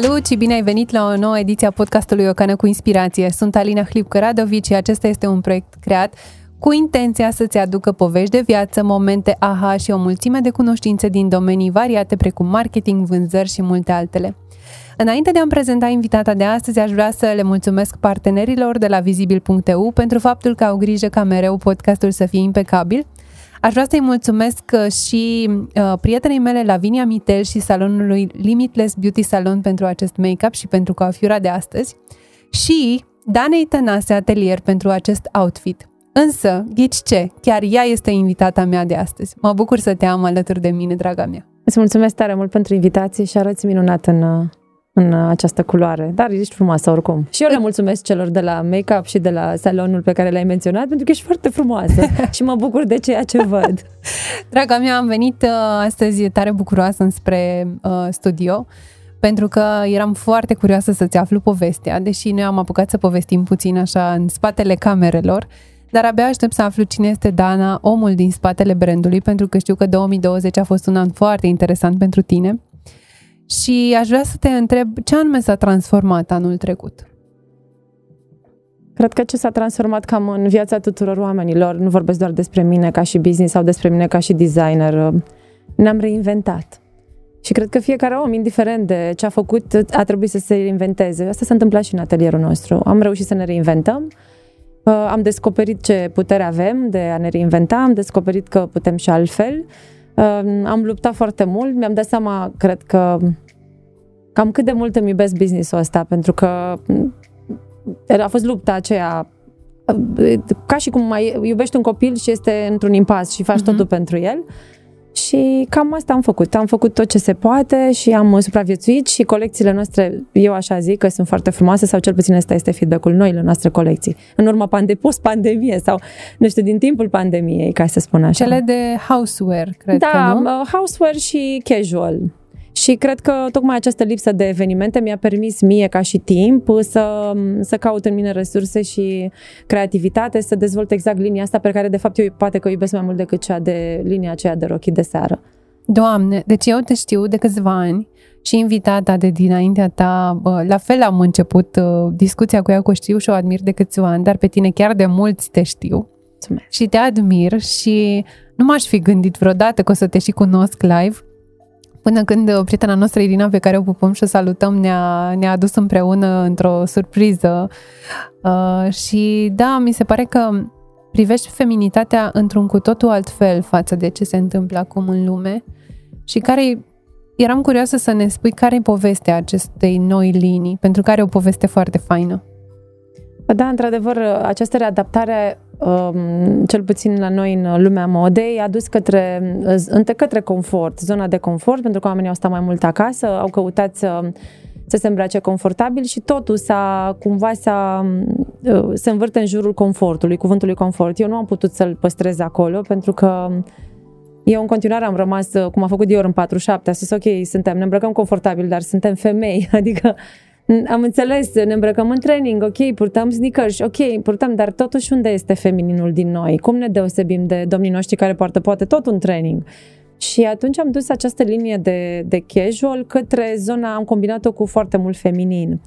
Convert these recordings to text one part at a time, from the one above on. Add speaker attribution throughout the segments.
Speaker 1: Salut și bine ai venit la o nouă ediție a podcastului O Cană cu Inspirație. Sunt Alina Hlipcă-Radovici și acesta este un proiect creat cu intenția să-ți aducă povești de viață, momente aha și o mulțime de cunoștințe din domenii variate precum marketing, vânzări și multe altele. Înainte de a-mi prezenta invitata de astăzi, aș vrea să le mulțumesc partenerilor de la vizibil.eu pentru faptul că au grijă ca mereu podcastul să fie impecabil – Aș vrea să-i mulțumesc uh, și uh, prietenei mele Lavinia Mitel și salonului Limitless Beauty Salon pentru acest make-up și pentru coafiura de astăzi și Danei Tănase Atelier pentru acest outfit. Însă, ghici ce? Chiar ea este invitata mea de astăzi. Mă bucur să te am alături de mine, draga mea.
Speaker 2: Îți mulțumesc tare mult pentru invitație și arăți minunat în, uh, în această culoare, dar ești frumoasă oricum. Și eu le mulțumesc celor de la make-up și de la salonul pe care l-ai menționat, pentru că ești foarte frumoasă și mă bucur de ceea ce văd.
Speaker 1: Draga mea, am venit uh, astăzi tare bucuroasă înspre uh, studio, pentru că eram foarte curioasă să-ți aflu povestea, deși noi am apucat să povestim puțin așa în spatele camerelor, dar abia aștept să aflu cine este Dana, omul din spatele brandului, pentru că știu că 2020 a fost un an foarte interesant pentru tine și aș vrea să te întreb ce anume s-a transformat anul trecut?
Speaker 2: Cred că ce s-a transformat cam în viața tuturor oamenilor, nu vorbesc doar despre mine ca și business sau despre mine ca și designer, ne-am reinventat. Și cred că fiecare om, indiferent de ce a făcut, a trebuit să se reinventeze. Asta s-a întâmplat și în atelierul nostru. Am reușit să ne reinventăm, am descoperit ce putere avem de a ne reinventa, am descoperit că putem și altfel am luptat foarte mult, mi-am dat seama, cred că, cam cât de mult îmi iubesc business-ul ăsta, pentru că a fost lupta aceea ca și cum mai iubești un copil și este într-un impas și faci uh-huh. totul pentru el. Și cam asta am făcut. Am făcut tot ce se poate și am supraviețuit și colecțiile noastre, eu așa zic, că sunt foarte frumoase sau cel puțin ăsta este feedback-ul noile noastre colecții. În urma pande- post-pandemie sau, nu știu, din timpul pandemiei, ca să spun așa.
Speaker 1: Cele de houseware, cred
Speaker 2: da,
Speaker 1: că, nu?
Speaker 2: Da, houseware și casual. Și cred că tocmai această lipsă de evenimente mi-a permis mie ca și timp să, să caut în mine resurse și creativitate, să dezvolt exact linia asta pe care de fapt eu poate că o iubesc mai mult decât cea de linia aceea de rochii de seară.
Speaker 1: Doamne, deci eu te știu de câțiva ani și invitata de dinaintea ta, la fel am început uh, discuția cu ea, cu știu și o admir de câțiva ani, dar pe tine chiar de mulți te știu.
Speaker 2: Mulțumesc.
Speaker 1: Și te admir și nu m-aș fi gândit vreodată că o să te și cunosc live Până când uh, prietena noastră, Irina, pe care o pupăm și o salutăm, ne-a, ne-a adus împreună într-o surpriză. Uh, și da, mi se pare că privești feminitatea într-un cu totul alt fel față de ce se întâmplă acum în lume și care eram curioasă să ne spui care e povestea acestei noi linii, pentru că are o poveste foarte faină.
Speaker 2: Da, într-adevăr, această readaptare Um, cel puțin la noi în lumea modei, a dus către, către confort, zona de confort, pentru că oamenii au stat mai mult acasă, au căutat să, să se îmbrace confortabil și totul s-a, cumva s-a, uh, se învârte în jurul confortului, cuvântului confort. Eu nu am putut să-l păstrez acolo pentru că eu în continuare am rămas, cum a făcut Dior în 47, a spus ok, suntem, ne îmbrăcăm confortabil, dar suntem femei, adică am înțeles, ne îmbrăcăm în training, ok, purtăm sneakers, ok, purtăm, dar totuși unde este femininul din noi? Cum ne deosebim de domnii noștri care poartă poate tot un training? Și atunci am dus această linie de, de casual către zona, am combinat-o cu foarte mult feminin.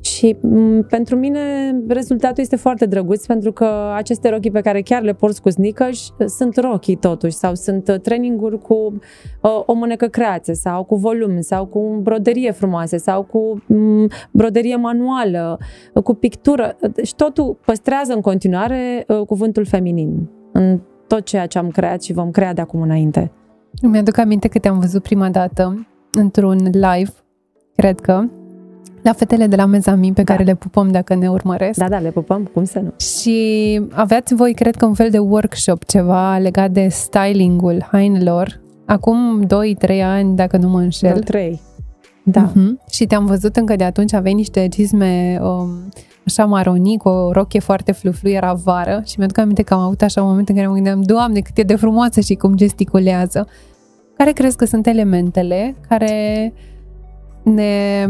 Speaker 2: Și m- pentru mine rezultatul este foarte drăguț pentru că aceste rochii pe care chiar le porți cu sneakers sunt rochii totuși sau sunt uh, traininguri cu uh, o mânecă creație sau cu volum sau cu broderie frumoase sau cu m- broderie manuală, uh, cu pictură. Deci totul păstrează în continuare uh, cuvântul feminin în tot ceea ce am creat și vom crea de acum înainte.
Speaker 1: Îmi aduc aminte că te-am văzut prima dată într-un live, cred că, la fetele de la Mezami pe da. care le pupăm dacă ne urmăresc.
Speaker 2: Da, da, le pupăm, cum să nu.
Speaker 1: Și aveați voi, cred că, un fel de workshop, ceva legat de stylingul hainelor. Acum 2-3 ani, dacă nu mă înșel.
Speaker 2: 3.
Speaker 1: Da. Uh-huh. Și te-am văzut încă de atunci, aveai niște cizme um, așa maronii, cu o rochie foarte fluflu, era vară și mi-aduc aminte că am avut așa un moment în care mă gândeam, Doamne, cât e de frumoasă și cum gesticulează. Care crezi că sunt elementele care ne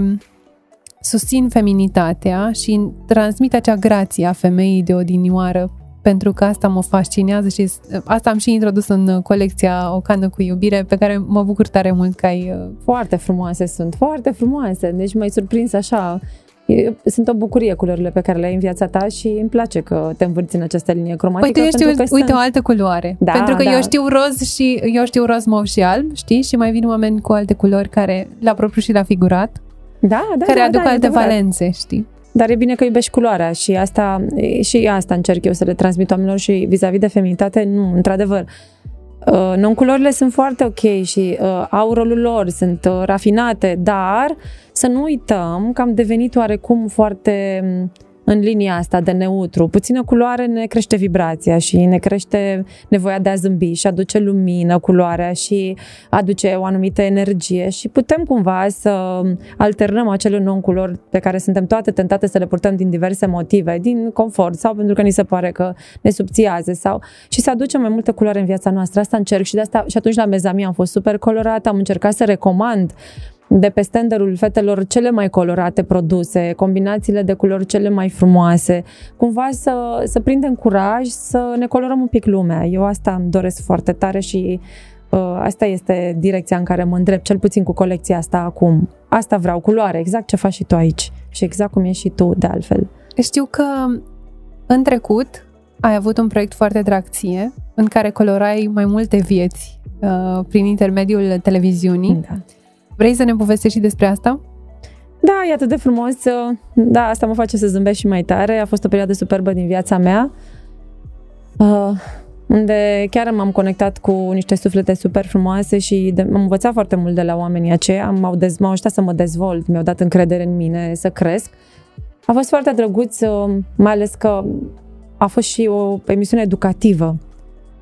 Speaker 1: susțin feminitatea și transmit acea grație a femeii de odinioară pentru că asta mă fascinează și asta am și introdus în colecția O cană cu iubire, pe care mă bucur tare mult că ai... Uh,
Speaker 2: foarte frumoase sunt, foarte frumoase, deci m-ai surprins așa sunt o bucurie culorile pe care le ai în viața ta și îmi place că te învârți în această linie cromatică.
Speaker 1: Uite, eu știu,
Speaker 2: că
Speaker 1: uite
Speaker 2: sunt...
Speaker 1: o altă culoare.
Speaker 2: Da,
Speaker 1: pentru că
Speaker 2: da.
Speaker 1: eu știu roz și eu știu roz mov și alb, știi? Și mai vin oameni cu alte culori care la propriu și la figurat.
Speaker 2: Da, da,
Speaker 1: care
Speaker 2: da,
Speaker 1: aduc
Speaker 2: da,
Speaker 1: alte valențe, știi?
Speaker 2: Dar e bine că iubești culoarea și asta, și asta încerc eu să le transmit oamenilor și vis-a-vis de feminitate, nu, într-adevăr. Uh, non-culorile sunt foarte ok și uh, au rolul lor, sunt uh, rafinate, dar să nu uităm că am devenit oarecum foarte în linia asta de neutru. Puțină culoare ne crește vibrația și ne crește nevoia de a zâmbi și aduce lumină culoarea și aduce o anumită energie și putem cumva să alternăm acele non-culori pe care suntem toate tentate să le purtăm din diverse motive, din confort sau pentru că ni se pare că ne subțiază sau și să aducem mai multă culoare în viața noastră. Asta încerc și de asta și atunci la mezamia am fost super colorată, am încercat să recomand de pe standardul fetelor cele mai colorate produse, combinațiile de culori cele mai frumoase, cumva să, să prindem curaj să ne colorăm un pic lumea. Eu asta îmi doresc foarte tare și uh, asta este direcția în care mă îndrept, cel puțin cu colecția asta acum. Asta vreau, culoare, exact ce faci și tu aici și exact cum ești și tu de altfel.
Speaker 1: Știu că în trecut ai avut un proiect foarte dragție în care colorai mai multe vieți uh, prin intermediul televiziunii.
Speaker 2: Da.
Speaker 1: Vrei să ne povestești și despre asta?
Speaker 2: Da, e atât de frumos. Da, asta mă face să zâmbesc și mai tare. A fost o perioadă superbă din viața mea. Uh, unde chiar m-am conectat cu niște suflete super frumoase și de, am învățat foarte mult de la oamenii aceia, m-au, dez, m-au ajutat să mă dezvolt, mi-au dat încredere în mine, să cresc. A fost foarte drăguț, uh, mai ales că a fost și o emisiune educativă.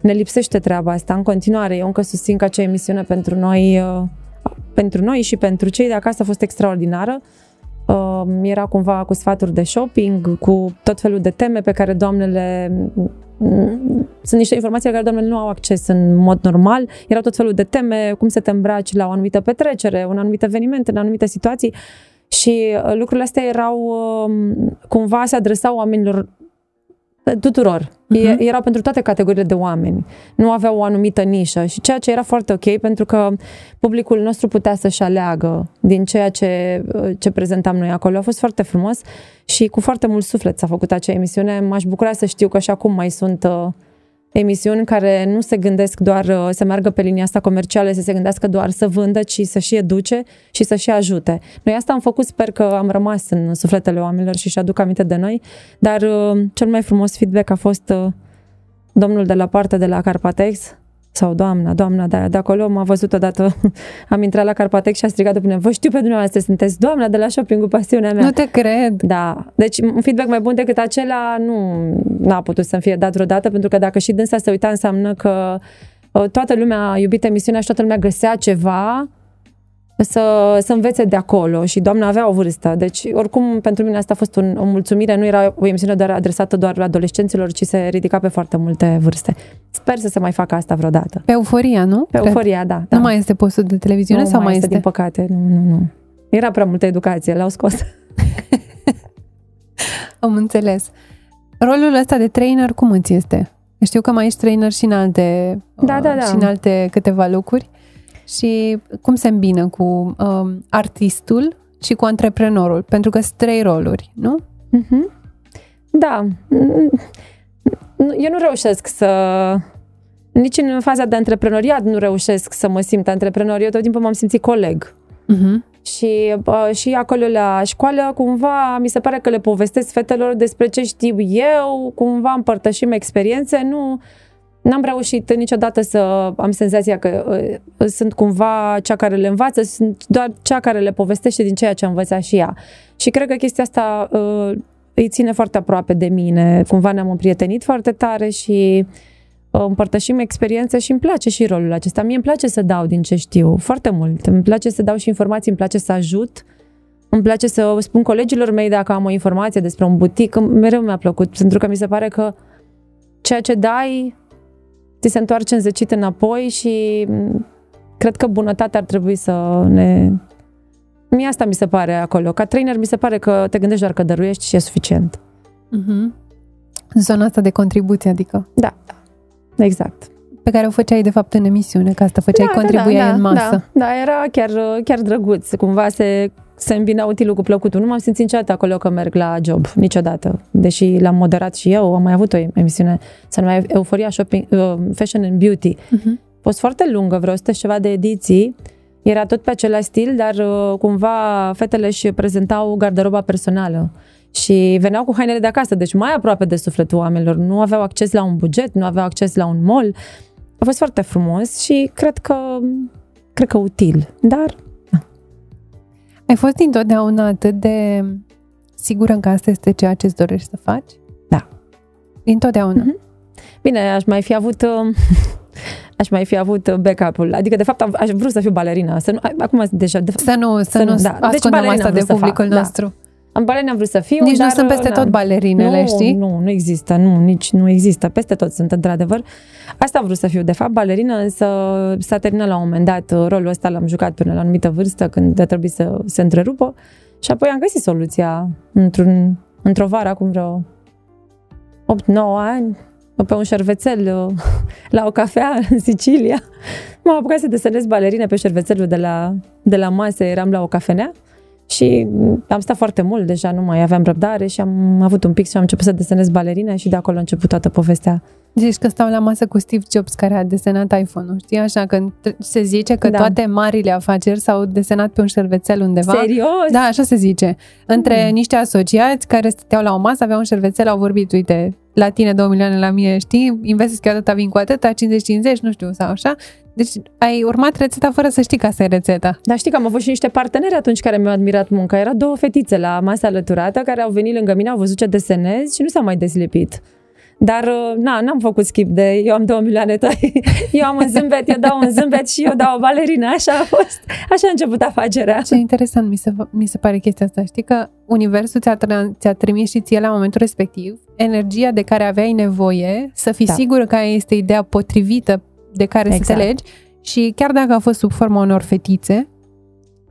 Speaker 2: Ne lipsește treaba asta în continuare. Eu încă susțin că acea emisiune pentru noi uh, pentru noi și pentru cei de acasă a fost extraordinară. Uh, era cumva cu sfaturi de shopping, cu tot felul de teme pe care doamnele sunt niște informații la care doamnele nu au acces în mod normal. Erau tot felul de teme, cum să te îmbraci la o anumită petrecere, un anumit eveniment, în anumite situații. Și uh, lucrurile astea erau, uh, cumva se adresau oamenilor tuturor. Uh-huh. Erau pentru toate categoriile de oameni. Nu aveau o anumită nișă și ceea ce era foarte ok pentru că publicul nostru putea să-și aleagă din ceea ce, ce prezentam noi acolo. A fost foarte frumos și cu foarte mult suflet s-a făcut acea emisiune. M-aș bucura să știu că și acum mai sunt uh, emisiuni care nu se gândesc doar uh, să meargă pe linia asta comercială, să se gândească doar să vândă, ci să și educe și să și ajute. Noi asta am făcut, sper că am rămas în sufletele oamenilor și și aduc aminte de noi, dar uh, cel mai frumos feedback a fost uh, domnul de la partea de la Carpatex, sau doamna, doamna de, de acolo m-a văzut odată, am intrat la Carpatex și a strigat după mine, vă știu pe dumneavoastră, sunteți doamna de la shopping cu pasiunea mea.
Speaker 1: Nu te cred!
Speaker 2: Da, deci un feedback mai bun decât acela nu a putut să-mi fie dat vreodată, pentru că dacă și dânsa se uita înseamnă că uh, toată lumea a iubit emisiunea și toată lumea găsea ceva să, să învețe de acolo și doamna avea o vârstă. Deci, oricum, pentru mine asta a fost un, o mulțumire. Nu era o emisiune doar adresată doar la adolescenților, ci se ridica pe foarte multe vârste. Sper să se mai facă asta vreodată.
Speaker 1: Pe euforia, nu?
Speaker 2: Pe Cred. euforia, da, da.
Speaker 1: Nu mai este postul de televiziune
Speaker 2: nu
Speaker 1: sau mai
Speaker 2: este?
Speaker 1: este?
Speaker 2: din păcate. Nu, nu, nu. Era prea multă educație, l-au scos.
Speaker 1: Am înțeles. Rolul ăsta de trainer cum îți este? Știu că mai ești trainer și în alte,
Speaker 2: da, da, da.
Speaker 1: Și în alte câteva lucruri. Și cum se îmbină cu um, artistul și cu antreprenorul? Pentru că sunt trei roluri, nu?
Speaker 2: Mm-hmm. Da. Eu nu reușesc să... Nici în faza de antreprenoriat nu reușesc să mă simt antreprenor. Eu tot timpul m-am simțit coleg.
Speaker 1: Uh-huh.
Speaker 2: Și, uh, și acolo la școală, cumva, mi se pare că le povestesc fetelor despre ce știu eu, cumva împărtășim experiențe, nu N-am reușit niciodată să am senzația că uh, sunt cumva cea care le învață, sunt doar cea care le povestește din ceea ce a învățat și ea. Și cred că chestia asta uh, îi ține foarte aproape de mine. Cumva ne-am împrietenit foarte tare și uh, împărtășim experiențe și îmi place și rolul acesta. Mie îmi place să dau din ce știu, foarte mult. Îmi place să dau și informații, îmi place să ajut. Îmi place să spun colegilor mei dacă am o informație despre un butic. Mereu mi-a plăcut, pentru că mi se pare că ceea ce dai ți se întoarce înzecit înapoi și cred că bunătatea ar trebui să ne... Mie asta mi se pare acolo. Ca trainer mi se pare că te gândești doar că dăruiești și e suficient.
Speaker 1: Uh-huh. Zona asta de contribuție, adică.
Speaker 2: Da, da. Exact.
Speaker 1: Pe care o făceai, de fapt, în emisiune, că asta făceai,
Speaker 2: da,
Speaker 1: contribuiai
Speaker 2: da, da,
Speaker 1: în masă.
Speaker 2: Da, da, era chiar, chiar drăguț. Cumva se, se îmbina utilul cu plăcutul. Nu m-am simțit niciodată acolo că merg la job, niciodată. Deși l-am moderat și eu, am mai avut o emisiune, se numea Euforia Shopping, uh, Fashion and Beauty.
Speaker 1: Uh-huh.
Speaker 2: A fost foarte lungă, vreo 100 și ceva de ediții. Era tot pe același stil, dar uh, cumva fetele își prezentau garderoba personală și veneau cu hainele de acasă, deci mai aproape de sufletul oamenilor. Nu aveau acces la un buget, nu aveau acces la un mall. A fost foarte frumos și cred că cred că util, dar
Speaker 1: Ai fost întotdeauna atât de sigură că asta este ceea ce îți dorești să faci?
Speaker 2: Da.
Speaker 1: Întotdeauna.
Speaker 2: Mhm. Bine, aș mai fi avut uh, aș mai fi avut backup-ul. Adică, de fapt, am- aș vrut să fiu balerina. Să nu, acum, deja, de fapt,
Speaker 1: Să nu, să,
Speaker 2: Să
Speaker 1: nu
Speaker 2: nu, da.
Speaker 1: ascundem
Speaker 2: Deci balerina
Speaker 1: asta
Speaker 2: am
Speaker 1: de
Speaker 2: vrut să
Speaker 1: publicul
Speaker 2: fac, da.
Speaker 1: Nostru.
Speaker 2: am balerina am vrut să fiu,
Speaker 1: Nici
Speaker 2: dar,
Speaker 1: nu sunt peste
Speaker 2: na.
Speaker 1: tot balerinele,
Speaker 2: nu,
Speaker 1: știi?
Speaker 2: Nu, nu există, nu, nici nu există. Peste tot sunt, într-adevăr. Asta am vrut să fiu, de fapt, balerină, însă s-a terminat la un moment dat. Rolul ăsta l-am jucat până la o anumită vârstă, când a trebuit să se întrerupă. Și apoi am găsit soluția într-un, într-o vară, acum vreo 8-9 ani, pe un șervețel la o cafea în Sicilia. M-am apucat să desenez balerine pe șervețelul de la, de la masă, eram la o cafenea și am stat foarte mult, deja nu mai aveam răbdare și am avut un pic și am început să desenez balerine și de acolo a început toată povestea.
Speaker 1: Zici că stau la masă cu Steve Jobs care a desenat iPhone-ul, știi? Așa că între- se zice că
Speaker 2: Da.
Speaker 1: toate marile afaceri s-au desenat pe un șervețel undeva.
Speaker 2: Serios?
Speaker 1: Da, așa se zice. Între
Speaker 2: Mm.
Speaker 1: niște asociați care stăteau la o masă, aveau un șervețel, au vorbit, uite, la tine 2 milioane, la mine, știi, investesc eu atâta, vin cu atâta, 50-50, nu știu, sau așa. Deci ai urmat rețeta fără să știi că asta e rețeta.
Speaker 2: Dar știi că am avut și niște parteneri atunci care mi-au admirat munca. Erau două fetițe la masa alăturată care au venit lângă mine, au văzut ce desenez și nu s-au mai deslipit. Dar, uh, na, n-am făcut schimb de eu am două milioane tăi, eu am un zâmbet, eu dau un zâmbet și eu dau o balerină. Așa a fost. Așa a început afacerea.
Speaker 1: Ce interesant mi se, mi se pare chestia asta. Știi că universul ți-a, tra- ți-a trimis și ție la momentul respectiv energia de care aveai nevoie, să fii
Speaker 2: Da.
Speaker 1: sigură că aia este ideea potrivită de care să
Speaker 2: Exact.
Speaker 1: te legi și chiar dacă a fost sub forma unor fetițe,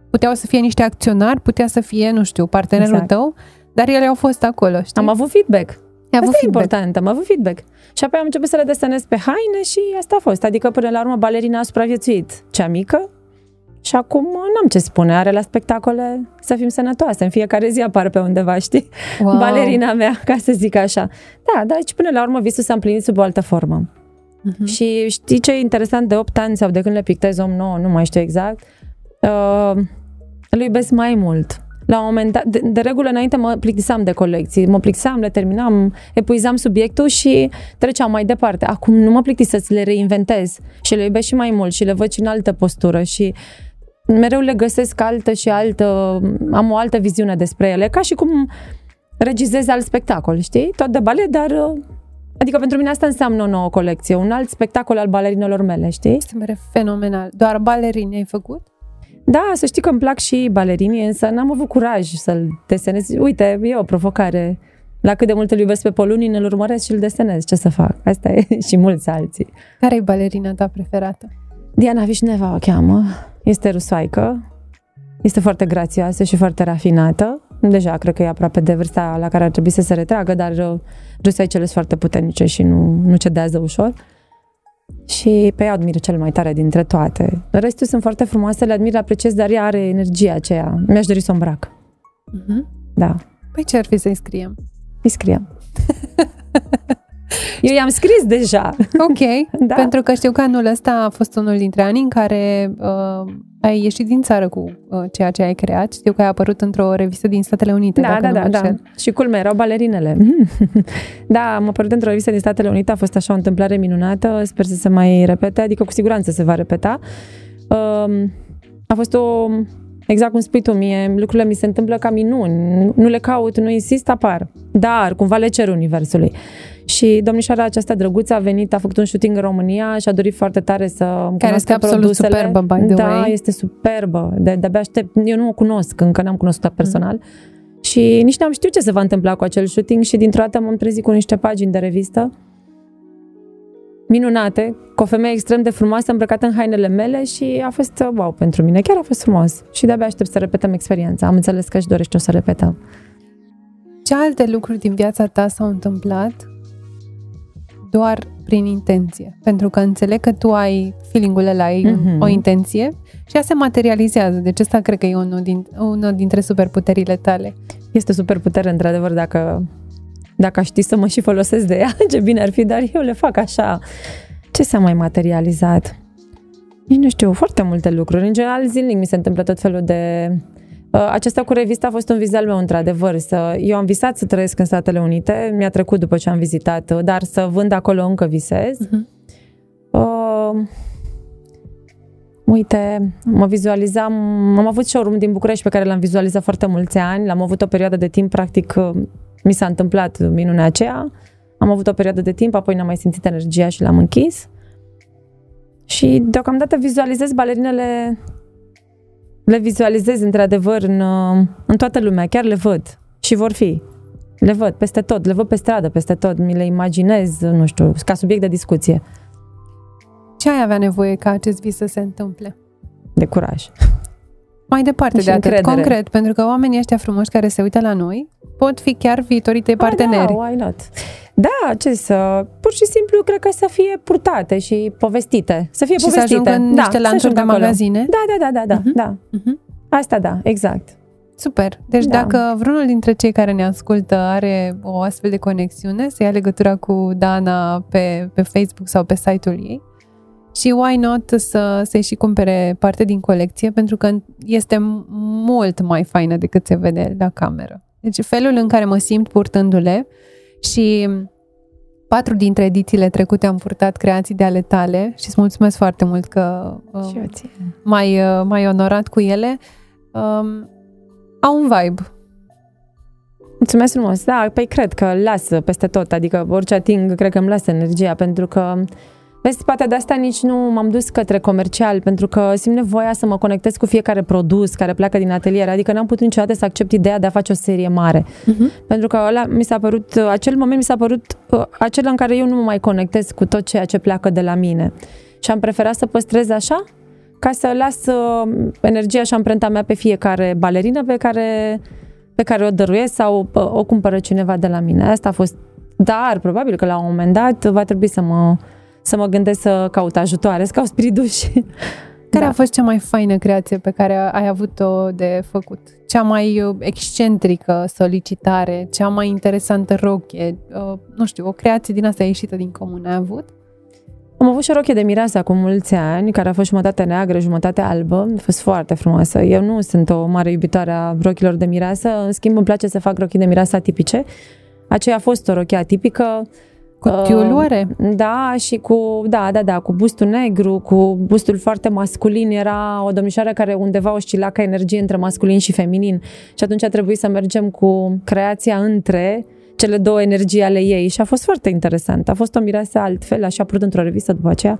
Speaker 1: puteau să fie niște acționari, putea să fie, nu știu, partenerul
Speaker 2: Exact.
Speaker 1: tău, dar ele au fost acolo, știi?
Speaker 2: Am avut feedback.
Speaker 1: Ai avut
Speaker 2: Asta e
Speaker 1: feedback.
Speaker 2: important, am avut feedback. Și apoi am început să le desenez pe haine și asta a fost. Adică până la urmă balerina a supraviețuit cea mică și acum n-am ce spune, are la spectacole să fim sănătoase. În fiecare zi apar pe undeva, știi?
Speaker 1: Wow.
Speaker 2: Balerina mea, ca să zic așa. Da, dar aici până la urmă visul s-a împlinit sub o altă formă.
Speaker 1: Mhm.
Speaker 2: Și știi ce e interesant de 8 ani sau de când le pictez om nou, nu mai știu exact, uh, îl iubesc mai mult. La un moment dat, de, de regulă înainte mă plictiseam de colecții, mă plictiseam, le terminam, epuizam subiectul și treceam mai departe. Acum nu mă plictisesc, le reinventez și le iubesc și mai mult și le văd și în altă postură și mereu le găsesc altă și altă, am o altă viziune despre ele, ca și cum regizez alt spectacol, știi? Tot de balet, dar uh, Adică pentru mine asta înseamnă o nouă colecție, un alt spectacol al balerinelor mele, știi?
Speaker 1: Se pare fenomenal. Doar balerini ai făcut?
Speaker 2: Da, să știi că îmi plac și balerinii, însă n-am avut curaj să-l desenez. Uite, e o provocare. La cât de mult îl iubesc pe Polunin, îl urmăresc și îl desenez. Ce să fac? Asta e și mulți alții.
Speaker 1: Care e balerina ta preferată?
Speaker 2: Diana Vișneva o cheamă. Este rusoaică. Este foarte grațioasă și foarte rafinată. Deja cred că e aproape de vârsta la care ar trebui să se retragă, dar uh, rusoaicele sunt foarte puternice și nu, nu cedează ușor. Și pe ea o admir cel mai tare dintre toate. Restul sunt foarte frumoase, le admir, le apreciez, dar ea are energia aceea. Mi-aș dori să o îmbrac.
Speaker 1: Mhm.
Speaker 2: Da,
Speaker 1: Păi ce ar fi să-i scriem?
Speaker 2: îi scriem. Eu i-am scris deja.
Speaker 1: Ok,
Speaker 2: Da.
Speaker 1: pentru că știu că anul ăsta a fost unul dintre ani în care uh, ai ieșit din țară cu uh, ceea ce ai creat. Știu că ai apărut într-o revistă din Statele Unite,
Speaker 2: Da,
Speaker 1: dacă
Speaker 2: da,
Speaker 1: nu
Speaker 2: da,
Speaker 1: mă
Speaker 2: da.
Speaker 1: înșel.
Speaker 2: Și culmea, erau balerinele. da, am apărut într-o revistă din Statele Unite, a fost așa o întâmplare minunată, sper să se mai repete, adică cu siguranță se va repeta. Um, a fost o, exact cum spui tu mie, lucrurile mi se întâmplă ca minuni, nu le caut, nu insist, apar. Dar, cumva le cer universului. Și domnișoara aceasta drăguță a venit, a făcut un shooting în România și a dorit foarte tare să îmi
Speaker 1: Care este
Speaker 2: cunoască
Speaker 1: absolut
Speaker 2: produsele.
Speaker 1: superbă, by the
Speaker 2: da,
Speaker 1: way.
Speaker 2: este superbă. De, de-abia aștept. Eu nu o cunosc, încă n-am cunoscut-o personal. Și nici n-am știut ce se va întâmpla cu acel shooting și dintr-o dată m-am trezit cu niște pagini de revistă minunate, cu o femeie extrem de frumoasă îmbrăcată în hainele mele și a fost uh, wow pentru mine, chiar a fost frumos. Și de-abia aștept să repetăm experiența. Am înțeles că își dorește o să repetăm.
Speaker 1: Ce alte lucruri din viața ta s-au întâmplat doar prin intenție. Pentru că înțeleg că tu ai feeling-ul ăla, ai
Speaker 2: Mhm.
Speaker 1: o intenție și ea se materializează. Deci ăsta cred că e unul, din, unul dintre superputerile tale.
Speaker 2: Este super putere, într-adevăr, dacă, dacă aș ști să mă și folosesc de ea, ce bine ar fi, dar eu le fac așa. Ce s-a mai materializat? Nici nu știu, foarte multe lucruri. În general, zilnic mi se întâmplă tot felul de... Uh, Acesta cu revista a fost un vis al meu, într-adevăr. Să... Eu am visat să trăiesc în Statele Unite, mi-a trecut după ce am vizitat, uh, dar să vând acolo încă visez.
Speaker 1: Mhm.
Speaker 2: Uh, uite, mă vizualizam, am avut showroom din București pe care l-am vizualizat foarte mulți ani, l-am avut o perioadă de timp, practic uh, mi s-a întâmplat minunea aceea, am avut o perioadă de timp, apoi n-am mai simțit energia și l-am închis. Și deocamdată vizualizez balerinele, le vizualizez într-adevăr în, uh, în toată lumea, chiar le văd și vor fi. Le văd peste tot, le văd pe stradă, peste tot, mi le imaginez, nu știu, ca subiect de discuție,
Speaker 1: Ce ai avea nevoie ca acest vis să se întâmple?
Speaker 2: de curaj.
Speaker 1: Mai departe
Speaker 2: Și
Speaker 1: de atât,
Speaker 2: încredere.
Speaker 1: concret, pentru că oamenii ăștia frumoși care se uită la noi pot fi chiar viitorii tăi parteneri.
Speaker 2: Ah, da, why not? Da, ce să... Pur și simplu, cred că să fie purtate și povestite. Să fie
Speaker 1: Și să
Speaker 2: povestite.
Speaker 1: ajungă în
Speaker 2: da,
Speaker 1: niște
Speaker 2: să
Speaker 1: lanțuri de
Speaker 2: ajungă acolo.
Speaker 1: magazine?
Speaker 2: Da, da, da, da, da,
Speaker 1: Mhm.
Speaker 2: da.
Speaker 1: Mhm.
Speaker 2: Asta da, exact.
Speaker 1: Super. Deci
Speaker 2: Da.
Speaker 1: dacă vreunul dintre cei care ne ascultă are o astfel de conexiune, să ia legătura cu Dana pe, pe Facebook sau pe site-ul ei și why not să, să-i și cumpere parte din colecție, pentru că este mult mai faină decât se vede la cameră. Deci felul în care mă simt purtându-le și patru dintre edițiile trecute am purtat creații de ale tale și îți mulțumesc foarte mult că uh,
Speaker 2: Și eu ție.
Speaker 1: m-ai, uh, m-ai onorat cu ele. Um, au un vibe.
Speaker 2: Mulțumesc frumos. Da, păi cred că lasă peste tot. Adică orice ating, cred că îmi lasă energia, pentru că Vezi, poate de asta nici nu m-am dus către comercial, pentru că simt nevoia să mă conectez cu fiecare produs care pleacă din atelier. Adică n-am putut niciodată să accept ideea de a face o serie mare.
Speaker 1: Uh-huh.
Speaker 2: Pentru că ăla mi s-a părut, acel moment mi s-a părut uh, acela în care eu nu mă mai conectez cu tot ceea ce pleacă de la mine. Și am preferat să păstrez așa, ca să las uh, energia și amprenta mea pe fiecare balerină pe care, pe care o dăruiesc sau uh, o cumpără cineva de la mine. Asta a fost. Dar, probabil că la un moment dat va trebui să mă, să mă gândesc să caut ajutoare, să caut spiriduși.
Speaker 1: Care
Speaker 2: Da.
Speaker 1: a fost cea mai faină creație pe care ai avut-o de făcut? Cea mai uh, excentrică solicitare, cea mai interesantă roche, uh, nu știu, o creație din asta ieșită din comun ai avut?
Speaker 2: Am avut și o rochie de mireasă acum mulți ani, care a fost jumătate neagră, jumătate albă. A fost foarte frumoasă. Eu nu sunt o mare iubitoare a rochilor de mireasă, în schimb îmi place să fac rochii de mireasă atipice. Aceea a fost o rochie atipică.
Speaker 1: Cu
Speaker 2: Uh,
Speaker 1: tiul oare?
Speaker 2: Da, și cu, da, da, da, cu bustul negru, cu bustul foarte masculin. Era o domnișoară care undeva oscila ca energie între masculin și feminin. Și atunci a trebuit să mergem cu creația între cele două energii ale ei și a fost foarte interesant. A fost o mireasă altfel, așa apărut într-o revistă după aceea.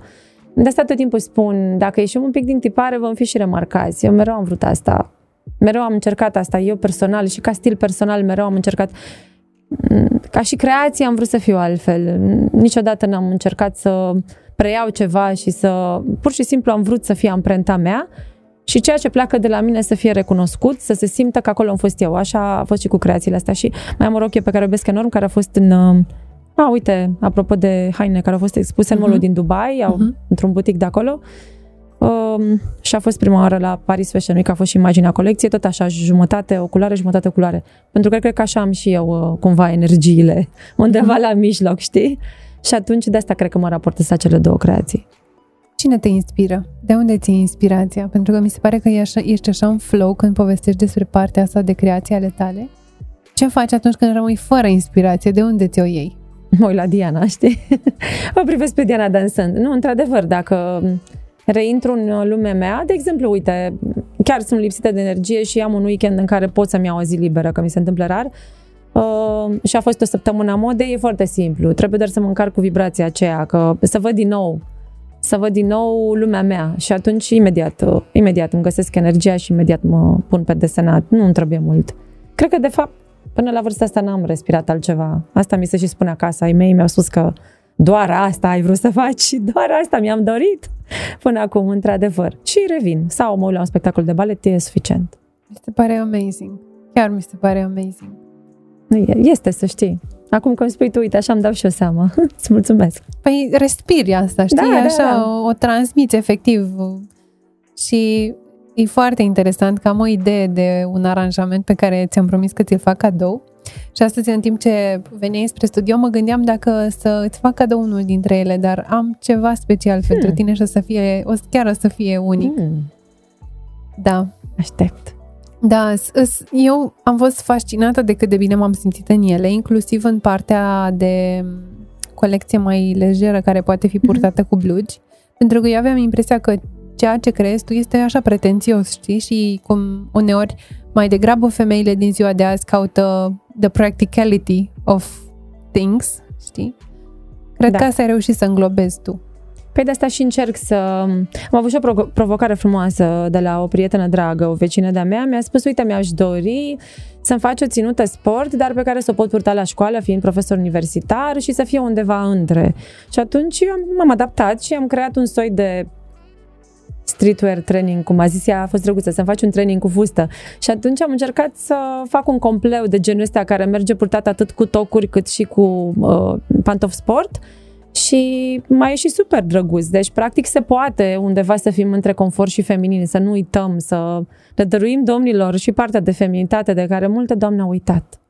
Speaker 2: De asta tot timpul spun, dacă ieșim un pic din tipare, vom fi și remarcați. Eu mereu am vrut asta. Mereu am încercat asta, eu personal și ca stil personal mereu am încercat Mm, ca și creație am vrut să fiu altfel. Niciodată n-am încercat să preiau ceva și să... Pur și simplu am vrut să fie amprenta mea și ceea ce pleacă de la mine să fie recunoscut, să se simtă că acolo am fost eu. Așa a fost și cu creațiile astea. Și mai am o rochie pe care o iubesc enorm, care a fost în... uh, A, uite, apropo de haine care au fost expuse în
Speaker 1: Mhm.
Speaker 2: mall din Dubai, au,
Speaker 1: Mhm.
Speaker 2: într-un butic de acolo. Um, și a fost prima oară la Paris Fashion Week, a fost și imaginea colecției, tot așa, jumătate o culoare, jumătate culoare. Pentru că cred că așa am și eu uh, cumva energiile, undeva la mijloc, știi? Și atunci de asta cred că mă raportez la cele două creații.
Speaker 1: Cine te inspiră? De unde ții inspirația? Pentru că mi se pare că ești așa, ești așa în flow când povestești despre partea asta de creație ale tale. Ce faci atunci când rămâi fără inspirație? De unde ți-o iei?
Speaker 2: Mă uit la Diana, știi? o privesc pe Diana dansând. Nu, într-adevăr, dacă reintru în lumea mea, de exemplu, uite, chiar sunt lipsită de energie și am un weekend în care pot să-mi iau o zi liberă, că mi se întâmplă rar, Uh, și a fost o săptămână a modei, e foarte simplu. Trebuie doar să mă încarc cu vibrația aceea, că să văd din nou să văd din nou lumea mea și atunci imediat, uh, imediat îmi găsesc energia și imediat mă pun pe desenat. Nu îmi trebuie mult. Cred că, de fapt, până la vârsta asta n-am respirat altceva. Asta mi se și spune acasă. Ai mei mi-au spus că doar asta ai vrut să faci și doar asta mi-am dorit până acum, într-adevăr. Și revin. Sau mă uit la un spectacol de balet, e suficient.
Speaker 1: Mi se pare amazing. Chiar mi se pare amazing.
Speaker 2: Este, să știi. Acum când spui tu, uite, așa îmi dau și eu seama. Îți mulțumesc.
Speaker 1: Păi respiri asta, știi?
Speaker 2: Da, da,
Speaker 1: așa
Speaker 2: da.
Speaker 1: O, o transmiți efectiv. Și e foarte interesant că am o idee de un aranjament pe care ți-am promis că ți-l fac cadou. Și astăzi, în timp ce veneai spre studio, mă gândeam dacă să îți fac cadou unul dintre ele, dar am ceva special hmm. pentru tine și o să fie, o, chiar o să fie unic.
Speaker 2: Hmm.
Speaker 1: Da.
Speaker 2: Aștept.
Speaker 1: Da, eu am fost fascinată de cât de bine m-am simțit în ele, inclusiv în partea de colecție mai lejeră care poate fi purtată cu blugi, pentru că eu aveam impresia că ceea ce crezi tu este așa pretențios, știi? Și cum uneori mai degrabă femeile din ziua de azi caută the practicality of things, știi? Cred da. că asta ai reușit să înglobezi tu.
Speaker 2: Păi de asta și încerc să... Am avut și o provocare frumoasă de la o prietenă dragă, o vecină de-a mea. Mi-a spus, uite, mi-aș dori să-mi faci o ținută sport, dar pe care să o pot purta la școală, fiind profesor universitar și să fie undeva între. Și atunci eu m-am adaptat și am creat un soi de streetwear training, cum a zis ea, a fost drăguță, să-mi faci un training cu fustă. Și atunci am încercat să fac un compleu de genul ăsta care merge purtat atât cu tocuri cât și cu uh, pantofi sport și mai e și super drăguț. Deci, practic, se poate undeva să fim între confort și feminin, să nu uităm, să le dăruim domnilor și partea de feminitate de care multe doamne au uitat.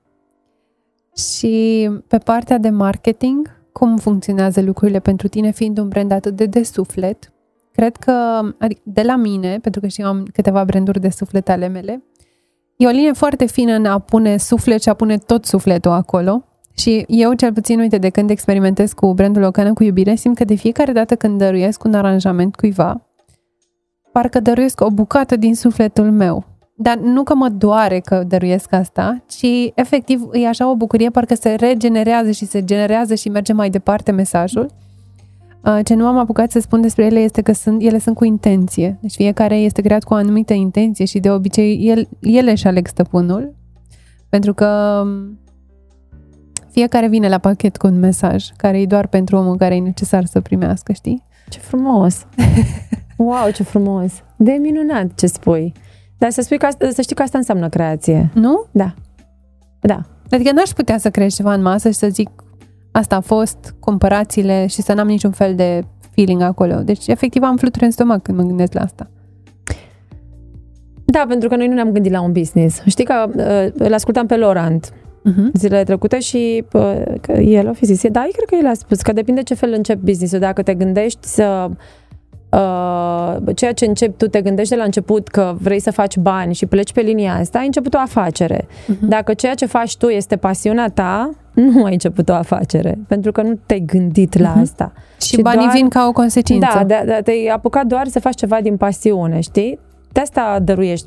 Speaker 1: Și pe partea de marketing, cum funcționează lucrurile pentru tine, fiind un brand atât de de suflet? Cred că, adică de la mine, pentru că și eu am câteva branduri de suflet ale mele, e o linie foarte fină în a pune suflet și a pune tot sufletul acolo și eu, cel puțin, uite, de când experimentez cu brandul Ocană cu iubire, simt că de fiecare dată când dăruiesc un aranjament cuiva, parcă dăruiesc o bucată din sufletul meu. Dar nu că mă doare că dăruiesc asta, ci efectiv e așa o bucurie, parcă se regenerează și se generează și merge mai departe mesajul. Ce nu am apucat să spun despre ele este că sunt, ele sunt cu intenție. Deci fiecare este creat cu o anumită intenție și de obicei el, ele își aleg stăpânul. Pentru că fiecare vine la pachet cu un mesaj care e doar pentru omul care e necesar să primească, știi?
Speaker 2: Ce frumos! wow, ce frumos! De minunat ce spui. Dar să, spui că asta, să știi că asta înseamnă creație.
Speaker 1: Nu?
Speaker 2: Da. Da.
Speaker 1: Adică n-aș putea să crești ceva în masă și să zic asta a fost, cumpărați-le și să n-am niciun fel de feeling acolo. Deci, efectiv, am fluturi în stomac când mă gândesc la asta.
Speaker 2: Da, pentru că noi nu ne-am gândit la un business. Știi că uh, îl ascultam pe Laurent uh-huh. zilele trecute și uh, el a fi zis, da, cred că el a spus că depinde ce fel începi business-ul. Dacă te gândești să Uh, ceea ce începi tu, te gândești de la început că vrei să faci bani și pleci pe linia asta, ai început o afacere. Uh-huh. Dacă ceea ce faci tu este pasiunea ta, nu ai început o afacere, pentru că nu te-ai gândit la uh-huh. asta.
Speaker 1: Și, și banii doar, vin ca o consecință.
Speaker 2: Da, da, da, te-ai apucat doar să faci ceva din pasiune, știi? De asta dăruiești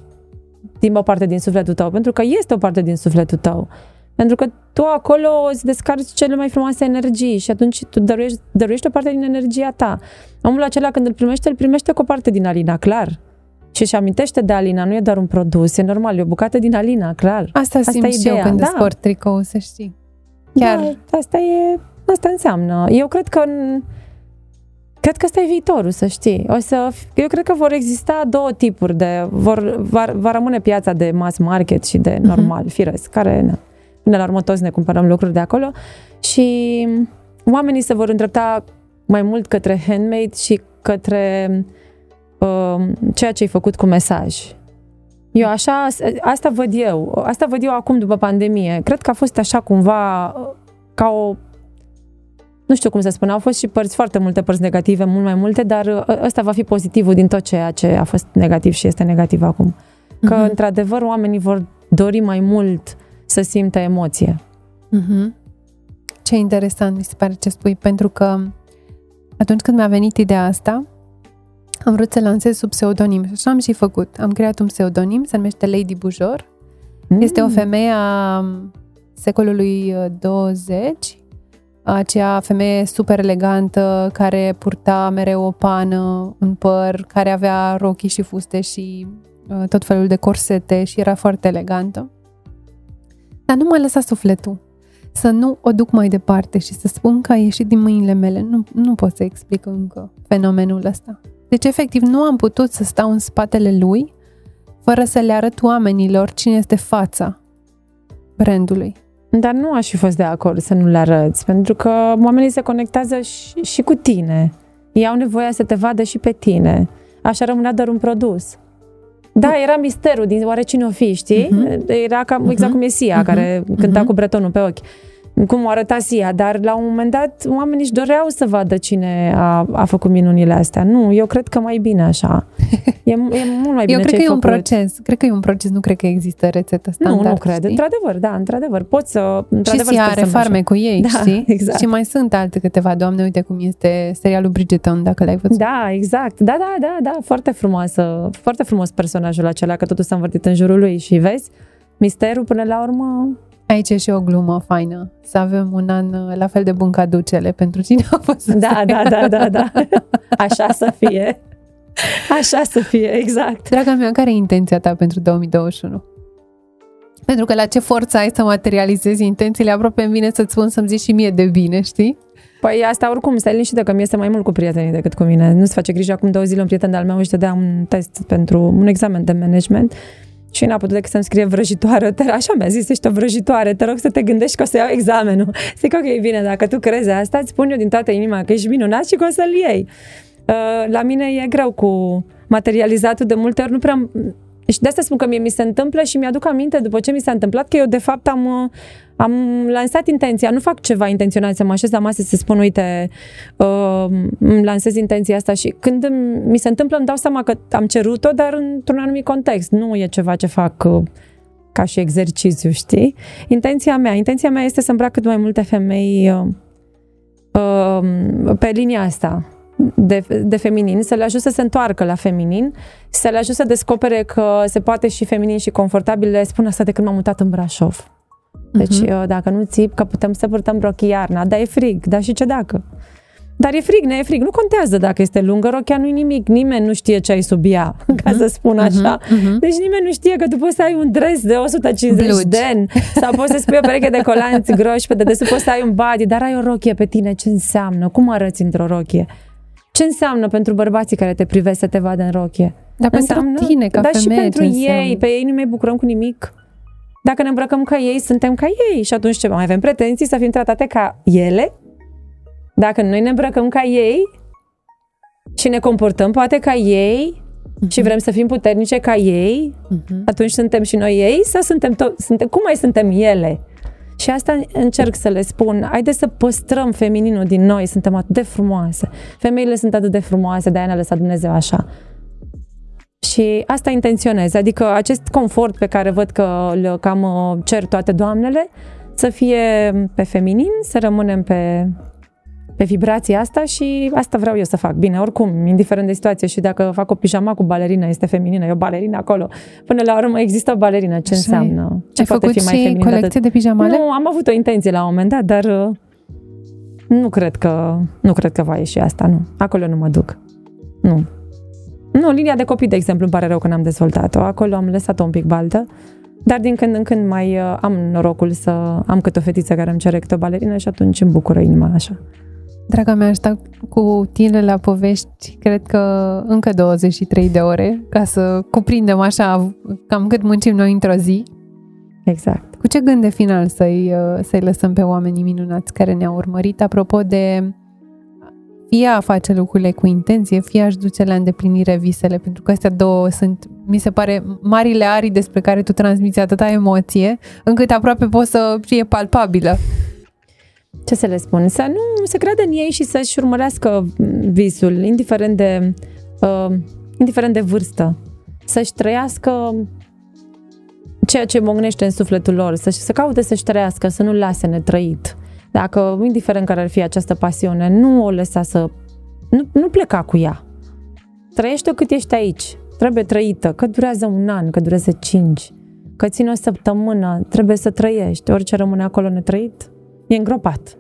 Speaker 2: din o parte din sufletul tău, pentru că este o parte din sufletul tău. Pentru că tu acolo îți descarci cele mai frumoase energii și atunci tu dăruiești, dăruiești o parte din energia ta. Omul acela când îl primește, îl primește cu o parte din Alina, clar. Și își amintește de Alina, nu e doar un produs, e normal, e o bucată din Alina, clar.
Speaker 1: Asta, asta simt și eu când da. sport tricou, să știi.
Speaker 2: Chiar. Da, asta e, asta înseamnă. Eu cred că Cred că ăsta e viitorul, să știi. O să, eu cred că vor exista două tipuri de... Vor, va, va rămâne piața de mass market și de mhm. normal, uh-huh. firesc, care na, până la urmă toți ne cumpărăm lucruri de acolo și oamenii se vor îndrepta mai mult către handmade și către uh, ceea ce ai făcut cu mesaj. Eu așa, asta văd eu, asta văd eu acum după pandemie. Cred că a fost așa cumva ca o nu știu cum să spun, au fost și părți, foarte multe părți negative, mult mai multe, dar uh, ăsta va fi pozitivul din tot ceea ce a fost negativ și este negativ acum. Că, uh-huh. într-adevăr, oamenii vor dori mai mult să simtă emoție.
Speaker 1: Uh-huh. Ce interesant mi se pare ce spui, pentru că atunci când mi-a venit ideea asta, am vrut să lansez sub pseudonim și așa am și făcut. Am creat un pseudonim, se numește Lady Bujor. Mm. Este o femeie a secolului 20, acea femeie super elegantă care purta mereu o pană în păr, care avea rochii și fuste și uh, tot felul de corsete și era foarte elegantă. Dar nu m-a lăsat sufletul să nu o duc mai departe și să spun că a ieșit din mâinile mele. Nu, nu pot să explic încă fenomenul ăsta. Deci, efectiv, nu am putut să stau în spatele lui fără să le arăt oamenilor cine este fața brandului.
Speaker 2: Dar nu aș fi fost de acord să nu le arăți, pentru că oamenii se conectează și, și cu tine. Ei au nevoie să te vadă și pe tine. Așa rămânea doar un produs. Da, era misterul din oare cine o fi, știi? Uh-huh. Era cam, exact uh-huh. cum e Sia, uh-huh. care cânta uh-huh. cu bretonul pe ochi cum arăta Sia, dar la un moment dat oamenii își doreau să vadă cine a, a făcut minunile astea. Nu, eu cred că mai bine așa. E, e mult mai bine
Speaker 1: Eu cred
Speaker 2: ce
Speaker 1: că e
Speaker 2: făcut.
Speaker 1: un proces. Cred că e un proces, nu cred că există rețetă standard.
Speaker 2: Nu, nu cred.
Speaker 1: Știi?
Speaker 2: Într-adevăr, da, într-adevăr. Poți să...
Speaker 1: Și
Speaker 2: Într-adevăr,
Speaker 1: Sia
Speaker 2: sper
Speaker 1: are
Speaker 2: să mergi.
Speaker 1: farme cu ei,
Speaker 2: Da,
Speaker 1: știi?
Speaker 2: exact.
Speaker 1: Și mai sunt alte câteva doamne, uite cum este serialul Bridgerton, dacă l-ai văzut.
Speaker 2: Da, exact. Da, da, da, da. Foarte frumoasă. Foarte frumos personajul acela, că totul s-a învârtit în jurul lui. Și vezi, misterul până la urmă...
Speaker 1: Aici e și o glumă faină. Să avem un an uh, la fel de bun ca ducele pentru cine a fost să
Speaker 2: Da,
Speaker 1: se-
Speaker 2: da, da, da, da. Așa să fie. Așa să fie, exact.
Speaker 1: Draga mea, care e intenția ta pentru 2021? Pentru că la ce forță ai să materializezi intențiile, aproape îmi vine să-ți spun să-mi zici și mie de bine, știi?
Speaker 2: Păi asta oricum, stai liniștită că mi este mai mult cu prietenii decât cu mine. Nu se face grijă. Acum două zile un prieten de-al meu își dădea un test pentru un examen de management și n-a putut decât să-mi scrie vrăjitoare. Te, așa mi-a zis, ești o vrăjitoare, te rog să te gândești că o să iau examenul. Zic, ok, bine, dacă tu crezi asta, îți spun eu din toată inima că ești minunat și că o să-l iei. Uh, La mine e greu cu materializatul de multe ori, nu prea... Și de asta spun că mie mi se întâmplă și mi-aduc aminte după ce mi s-a întâmplat că eu de fapt am, uh, am lansat intenția, nu fac ceva intenționat, să mă așez la masă să spun, uite, uh, îmi lansez intenția asta și când îmi- mi se întâmplă îmi dau seama că am cerut-o, dar într-un anumit context. Nu e ceva ce fac uh, ca și exercițiu, știi? Intenția mea, intenția mea este să îmbrac cât mai multe femei uh, uh, pe linia asta de, de feminin, să le ajut să se întoarcă la feminin, să le ajut să descopere că se poate și feminin și confortabil. Le spun asta de când m-am mutat în Brașov. Deci,
Speaker 1: Mhm.
Speaker 2: uh, dacă nu țip, că putem să purtăm rochii iarna, dar e frig, dar și ce dacă? Dar e frig, ne e frig. Nu contează dacă este lungă, rochia nu-i nimic. Nimeni nu știe ce ai sub ea, ca să spun așa.
Speaker 1: Mhm.
Speaker 2: Deci nimeni nu știe că tu poți să ai un dres de 150
Speaker 1: Blugi.
Speaker 2: de ani sau poți să spui o pereche de colanți groși pe dedesubt, poți să ai un body, dar ai o rochie pe tine. Ce înseamnă? Cum arăți într-o rochie? Ce înseamnă pentru bărbații care te privesc să te vadă în rochie?
Speaker 1: Dar pentru tine, ca
Speaker 2: dar
Speaker 1: femeie,
Speaker 2: și pentru
Speaker 1: ce
Speaker 2: ei,
Speaker 1: înseamnă?
Speaker 2: pe ei nu mai bucurăm cu nimic. Dacă ne îmbrăcăm ca ei, suntem ca ei. Și atunci ce? Mai avem pretenții să fim tratate ca ele? Dacă noi ne îmbrăcăm ca ei și ne comportăm poate ca ei și vrem să fim puternice ca ei,
Speaker 1: Mhm.
Speaker 2: atunci suntem și noi ei sau suntem, to- suntem cum mai suntem ele? Și asta încerc să le spun. Haideți să păstrăm femininul din noi. Suntem atât de frumoase. Femeile sunt atât de frumoase, de-aia ne-a lăsat Dumnezeu așa. Și asta intenționez. Adică acest confort pe care văd că îl cam uh, cer toate doamnele, să fie pe feminin, să rămânem pe, pe vibrația asta și asta vreau eu să fac. Bine, oricum, indiferent de situație și dacă fac o pijama cu balerină, este feminină, e o balerină acolo. Până la urmă există o balerină. Ce
Speaker 1: Așa e.
Speaker 2: înseamnă? Ce
Speaker 1: Ai
Speaker 2: poate
Speaker 1: făcut
Speaker 2: fi mai
Speaker 1: și
Speaker 2: feminin?
Speaker 1: colecție
Speaker 2: decât-
Speaker 1: de pijamale?
Speaker 2: Nu, am avut o intenție la un moment dat, dar uh, nu cred că, nu cred că va ieși asta, nu. Acolo nu mă duc. Nu. Nu, linia de copii, de exemplu, îmi pare rău că n-am dezvoltat-o. Acolo am lăsat-o un pic baltă. Dar din când în când mai uh, am norocul să am câte o fetiță care îmi cere câte o balerină și atunci îmi bucură inima așa.
Speaker 1: Draga mea, aș sta cu tine la povești, cred că încă 23 de ore, ca să cuprindem așa cam cât muncim noi într-o zi.
Speaker 2: Exact.
Speaker 1: Cu ce gând de final să-i, uh, să-i lăsăm pe oamenii minunați care ne-au urmărit, apropo de fie a face lucrurile cu intenție, fie aș duce la îndeplinire visele, pentru că astea două sunt, mi se pare, marile arii despre care tu transmiți atâta emoție, încât aproape poți să fie palpabilă.
Speaker 2: Ce să le spun? Să nu se creadă în ei și să-și urmărească visul, indiferent de, uh, indiferent de vârstă. Să-și trăiască ceea ce mognește în sufletul lor, să, să caute să-și trăiască, să nu lase netrăit. Dacă, indiferent care ar fi această pasiune, nu o lăsa să... Nu, nu pleca cu ea. Trăiește-o cât ești aici. Trebuie trăită. Că durează un an, că durează cinci, că ține o săptămână. Trebuie să trăiești. Orice rămâne acolo netrăit, e îngropat.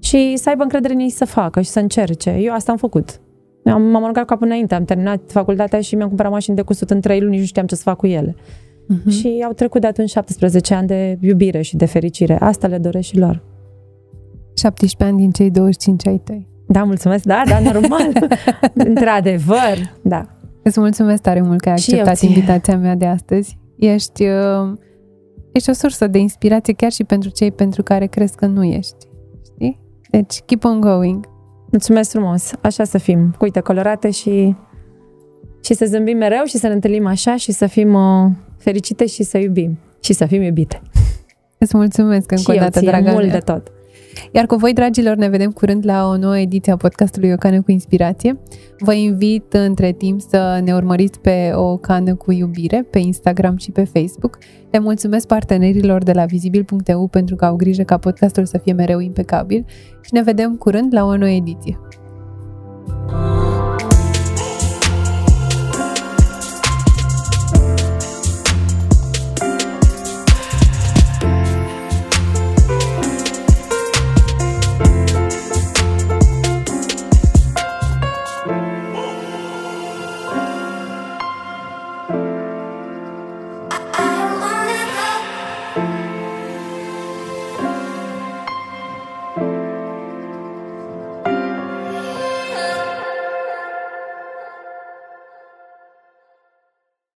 Speaker 2: Și să aibă încredere în ei să facă și să încerce. Eu asta am făcut. Am, m-am aruncat capul înainte, am terminat facultatea și mi-am cumpărat mașini de cusut în trei luni, nici nu știam ce să fac cu ele.
Speaker 1: Mm-hmm.
Speaker 2: Și au trecut de atunci 17 ani de iubire și de fericire. Asta le doresc și lor.
Speaker 1: 17 ani din cei 25 ai tăi.
Speaker 2: Da, mulțumesc, da, da, normal. Într-adevăr, da.
Speaker 1: Îți mulțumesc tare mult că ai
Speaker 2: Și eu
Speaker 1: acceptat
Speaker 2: ție.
Speaker 1: invitația mea de astăzi. Ești, uh, ești o sursă de inspirație chiar și pentru cei pentru care crezi că nu ești. Știi? Deci, keep on going.
Speaker 2: Mulțumesc frumos. Așa să fim. Uite, colorate și, și să zâmbim mereu și să ne întâlnim așa și să fim uh, fericite și să iubim. Și să fim iubite.
Speaker 1: Îți mulțumesc încă o dată, dragă
Speaker 2: mult de tot.
Speaker 1: Iar cu voi, dragilor, ne vedem curând la o nouă ediție a podcastului O Cană cu Inspirație. Vă invit între timp să ne urmăriți pe O Cană cu Iubire pe Instagram și pe Facebook. Le mulțumesc partenerilor de la vizibil.eu pentru că au grijă ca podcastul să fie mereu impecabil și ne vedem curând la o nouă ediție.